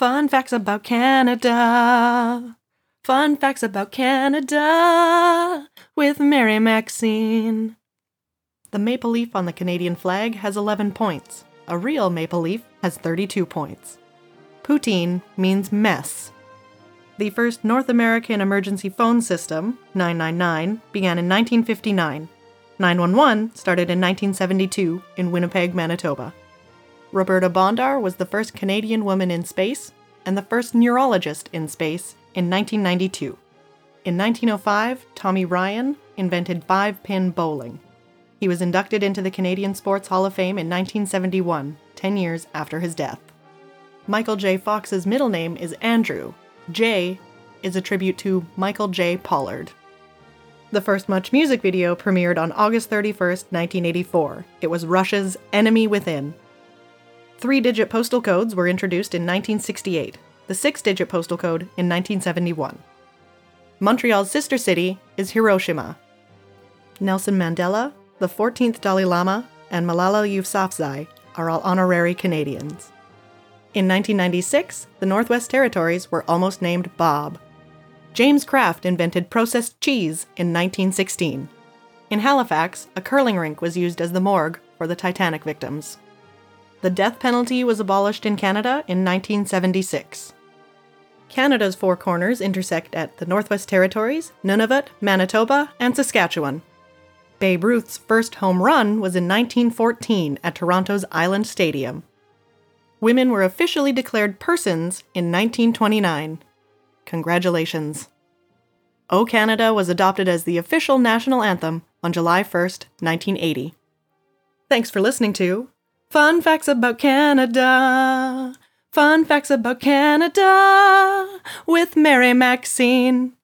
Fun facts about Canada. Fun facts about Canada with Mary Maxine. The maple leaf on the Canadian flag has 11 points. A real maple leaf has 32 points. Poutine means mess. The first North American emergency phone system, 999, began in 1959. 911 started in 1972 in Winnipeg, Manitoba. Roberta Bondar was the first Canadian woman in space and the first neurologist in space in 1992. In 1905, Tommy Ryan invented five pin bowling. He was inducted into the Canadian Sports Hall of Fame in 1971, 10 years after his death. Michael J. Fox's middle name is Andrew. J is a tribute to Michael J. Pollard. The first Much music video premiered on August 31, 1984. It was Rush's Enemy Within. Three digit postal codes were introduced in 1968, the six digit postal code in 1971. Montreal's sister city is Hiroshima. Nelson Mandela, the 14th Dalai Lama, and Malala Yousafzai are all honorary Canadians. In 1996, the Northwest Territories were almost named Bob. James Kraft invented processed cheese in 1916. In Halifax, a curling rink was used as the morgue for the Titanic victims. The death penalty was abolished in Canada in 1976. Canada's four corners intersect at the Northwest Territories, Nunavut, Manitoba, and Saskatchewan. Babe Ruth's first home run was in 1914 at Toronto's Island Stadium. Women were officially declared persons in 1929. Congratulations. O Canada was adopted as the official national anthem on July 1, 1980. Thanks for listening to Fun Facts About Canada. Fun Facts About Canada with Mary Maxine.